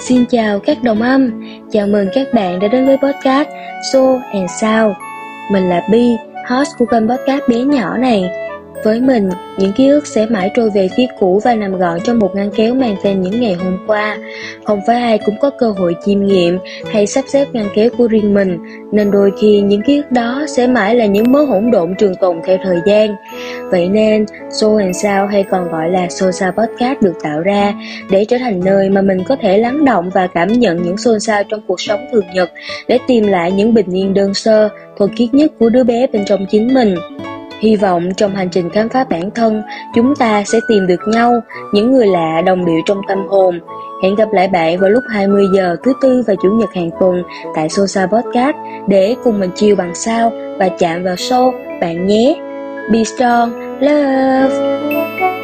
Xin chào các đồng âm, chào mừng các bạn đã đến với podcast So and Sound. Mình là Bi, host của kênh podcast bé nhỏ này. Với mình, những ký ức sẽ mãi trôi về phía cũ và nằm gọn trong một ngăn kéo mang tên những ngày hôm qua. Không phải ai cũng có cơ hội chiêm nghiệm hay sắp xếp ngăn kéo của riêng mình, nên đôi khi những ký ức đó sẽ mãi là những mớ hỗn độn trường tồn theo thời gian. Vậy nên, Soul and Sound hay còn gọi là Soul Sound Podcast được tạo ra để trở thành nơi mà mình có thể lắng động và cảm nhận những xôn xao trong cuộc sống thường nhật để tìm lại những bình yên đơn sơ, thuần khiết nhất của đứa bé bên trong chính mình. Hy vọng trong hành trình khám phá bản thân, chúng ta sẽ tìm được nhau, những người lạ đồng điệu trong tâm hồn. Hẹn gặp lại bạn vào lúc 20 giờ thứ tư và chủ nhật hàng tuần tại Sosa Podcast để cùng mình chiều bằng sao và chạm vào show bạn nhé. Be strong, love.